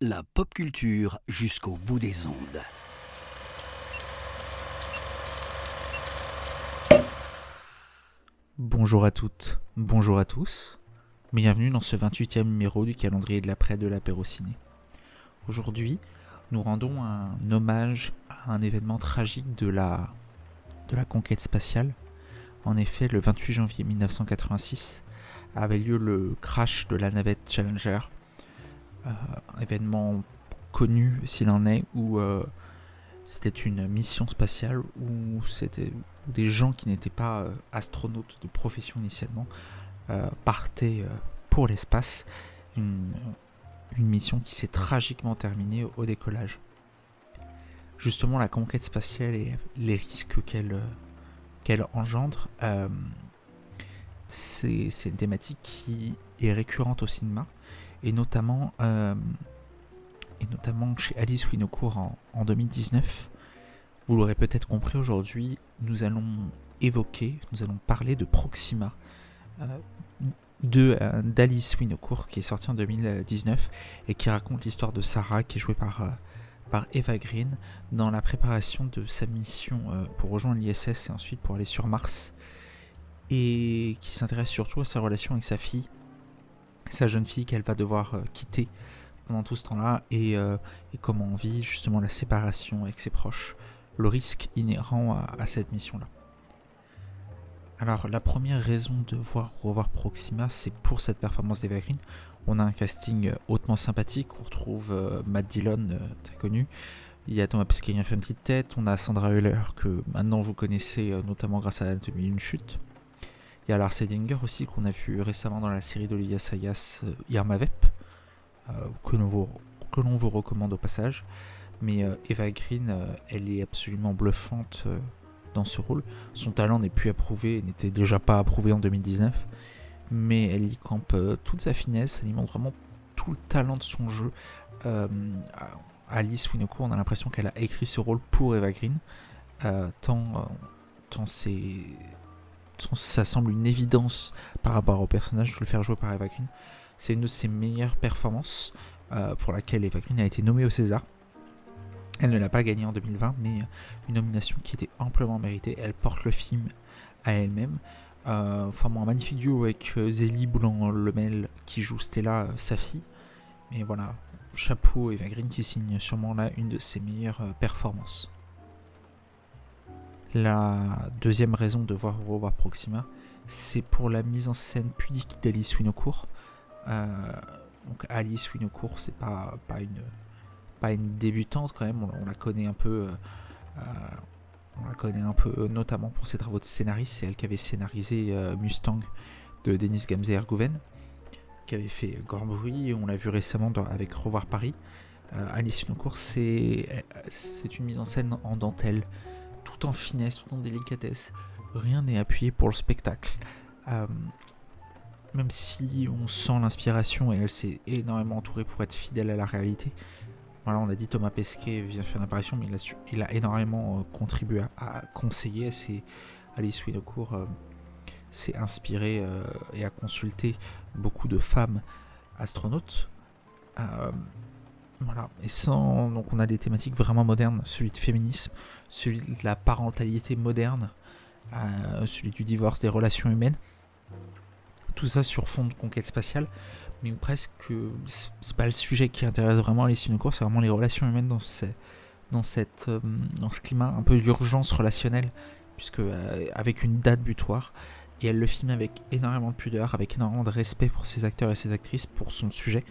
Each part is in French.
La pop culture jusqu'au bout des ondes. Bonjour à toutes, bonjour à tous. Bienvenue dans ce 28e numéro du calendrier de l'après de l'apéro ciné. Aujourd'hui, nous rendons un hommage à un événement tragique de la, de la conquête spatiale. En effet, le 28 janvier 1986 avait lieu le crash de la navette Challenger, euh, événement connu s'il en est, où euh, c'était une mission spatiale où c'était des gens qui n'étaient pas euh, astronautes de profession initialement partaient pour l'espace. Une, mission qui s'est tragiquement terminée au décollage. Justement, la conquête spatiale et les risques qu'elle engendre, c'est une thématique qui est récurrente au cinéma, et notamment, euh, chez Alice Winocourt en, en 2019. Vous l'aurez peut-être compris aujourd'hui, nous allons évoquer, nous allons parler de Proxima, euh, de d'Alice Winocourt qui est sorti en 2019 et qui raconte l'histoire de Sarah qui est jouée par Eva Green dans la préparation de sa mission euh, pour rejoindre l'ISS et ensuite pour aller sur Mars. Et qui s'intéresse surtout à sa relation avec sa fille, sa jeune fille qu'elle va devoir euh, quitter pendant tout ce temps-là et, euh, et, comment on vit justement la séparation avec ses proches, le risque inhérent à, cette mission-là. Alors la première raison de voir revoir Proxima, c'est pour cette performance d'Eva Green. On a un casting euh, hautement sympathique. On retrouve Matt Dillon, très connu. Il y a Thomas Pesquet qui a fait une petite tête. On a Sandra Euler, que maintenant vous connaissez notamment grâce à l'anatomie d'une chute. Y a Lars Edinger aussi, qu'on a vu récemment dans la série d'Olivia Sayas, Irma Vep, que l'on vous, vous, recommande au passage. Mais Eva Green, elle est absolument bluffante dans ce rôle. Son talent n'est plus approuvé, n'était déjà pas approuvé en 2019 mais elle y campe euh, toute sa finesse, elle y montre vraiment tout le talent de son jeu. Euh, Alice Winocourt, on a l'impression qu'elle a écrit ce rôle pour Eva Green, euh, tant, ça semble une évidence par rapport au personnage de le faire jouer par Eva Green. C'est une de ses meilleures performances pour laquelle Eva Green a été nommée au César. Elle ne l'a pas gagné en 2020, mais une nomination qui était amplement méritée. Elle porte le film à elle-même. Euh, enfin, un magnifique duo avec euh, Zélie Boulan-Lemel qui joue Stella, euh, sa fille. Mais voilà, chapeau Eva Green qui signe sûrement là une de ses meilleures performances. La deuxième raison de voir revoir Proxima, c'est pour la mise en scène pudique d'Alice Winocourt. donc Alice Winocourt, c'est pas, pas, une, pas une débutante quand même, on, la connaît un peu on la connaît un peu, euh, notamment pour ses travaux de scénariste. C'est elle qui avait scénarisé euh, Mustang de Denis Gamze Ergouven, qui avait fait Grand Bruit. On l'a vu récemment avec Revoir Paris. Euh, Alice Winocourt, c'est une mise en scène en dentelle, tout en finesse, tout en délicatesse. Rien n'est appuyé pour le spectacle. même si on sent l'inspiration et elle s'est énormément entourée pour être fidèle à la réalité, voilà, on a dit Thomas Pesquet vient faire une apparition, mais il a, énormément euh, contribué à, conseiller. Alice Winocourt euh, s'est inspiré euh, et a consulté beaucoup de femmes astronautes. Voilà, et sans donc on a des thématiques vraiment modernes, celui de féminisme, celui de la parentalité moderne, celui du divorce, des relations humaines. Tout ça sur fond de conquête spatiale mais presque c'est pas le sujet qui intéresse vraiment les Winocourt, c'est vraiment les relations humaines dans, dans, cette, euh, dans ce climat un peu d'urgence relationnelle, puisque euh, avec une date butoir, et elle le filme avec énormément de pudeur, avec énormément de respect pour ses acteurs et ses actrices, pour son sujet.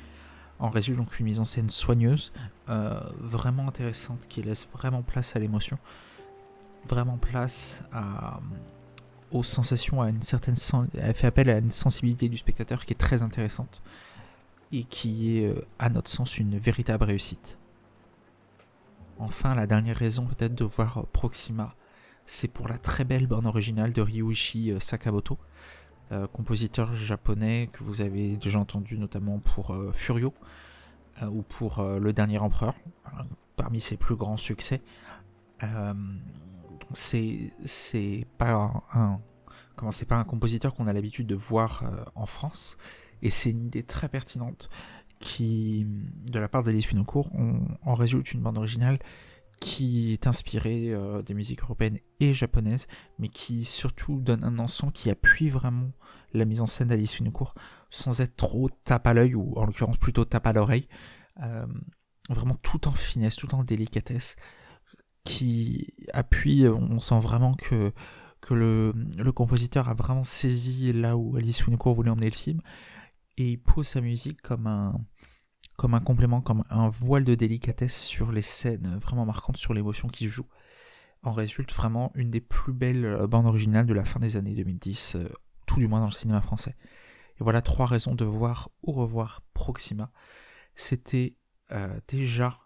En résulte donc une mise en scène soigneuse, euh, vraiment intéressante, qui laisse vraiment place à l'émotion, vraiment place à, aux sensations, à une certaine elle fait appel à une sensibilité du spectateur qui est très intéressante et qui est, euh, à notre sens, une véritable réussite. Enfin, la dernière raison peut-être de voir euh, Proxima, c'est pour la très belle bande originale de Ryuichi euh, compositeur japonais que vous avez déjà entendu notamment pour Furio ou pour Le Dernier Empereur, parmi ses plus grands succès c'est c'est pas un, comment c'est pas un compositeur qu'on a l'habitude de voir euh, en France et c'est une idée très pertinente. qui, de la part d'Alice Winocourt, en résulte une bande originale qui est inspirée euh, des musiques européennes et japonaises, mais qui surtout donne un ensemble qui appuie vraiment la mise en scène d'Alice Winocourt, sans être trop tape à l'œil, ou en l'occurrence plutôt tape à l'oreille. Euh, vraiment tout en finesse, tout en délicatesse, qui appuie, on sent vraiment que, que le, le compositeur a vraiment saisi là où Alice Winocourt voulait emmener le film, et il pose sa musique comme un, comme un complément, comme un voile de délicatesse sur les scènes vraiment marquantes, sur l'émotion qui joue. En résulte vraiment une des plus belles euh, bandes originales de la fin des années 2010, euh, tout du moins dans le cinéma français. Et voilà trois raisons de voir ou revoir Proxima. C'était euh, déjà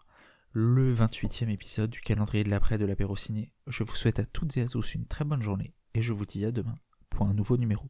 le 28e épisode du calendrier de l'après de l'apéro ciné. Je vous souhaite à toutes et à tous une très bonne journée et je vous dis à demain pour un nouveau numéro.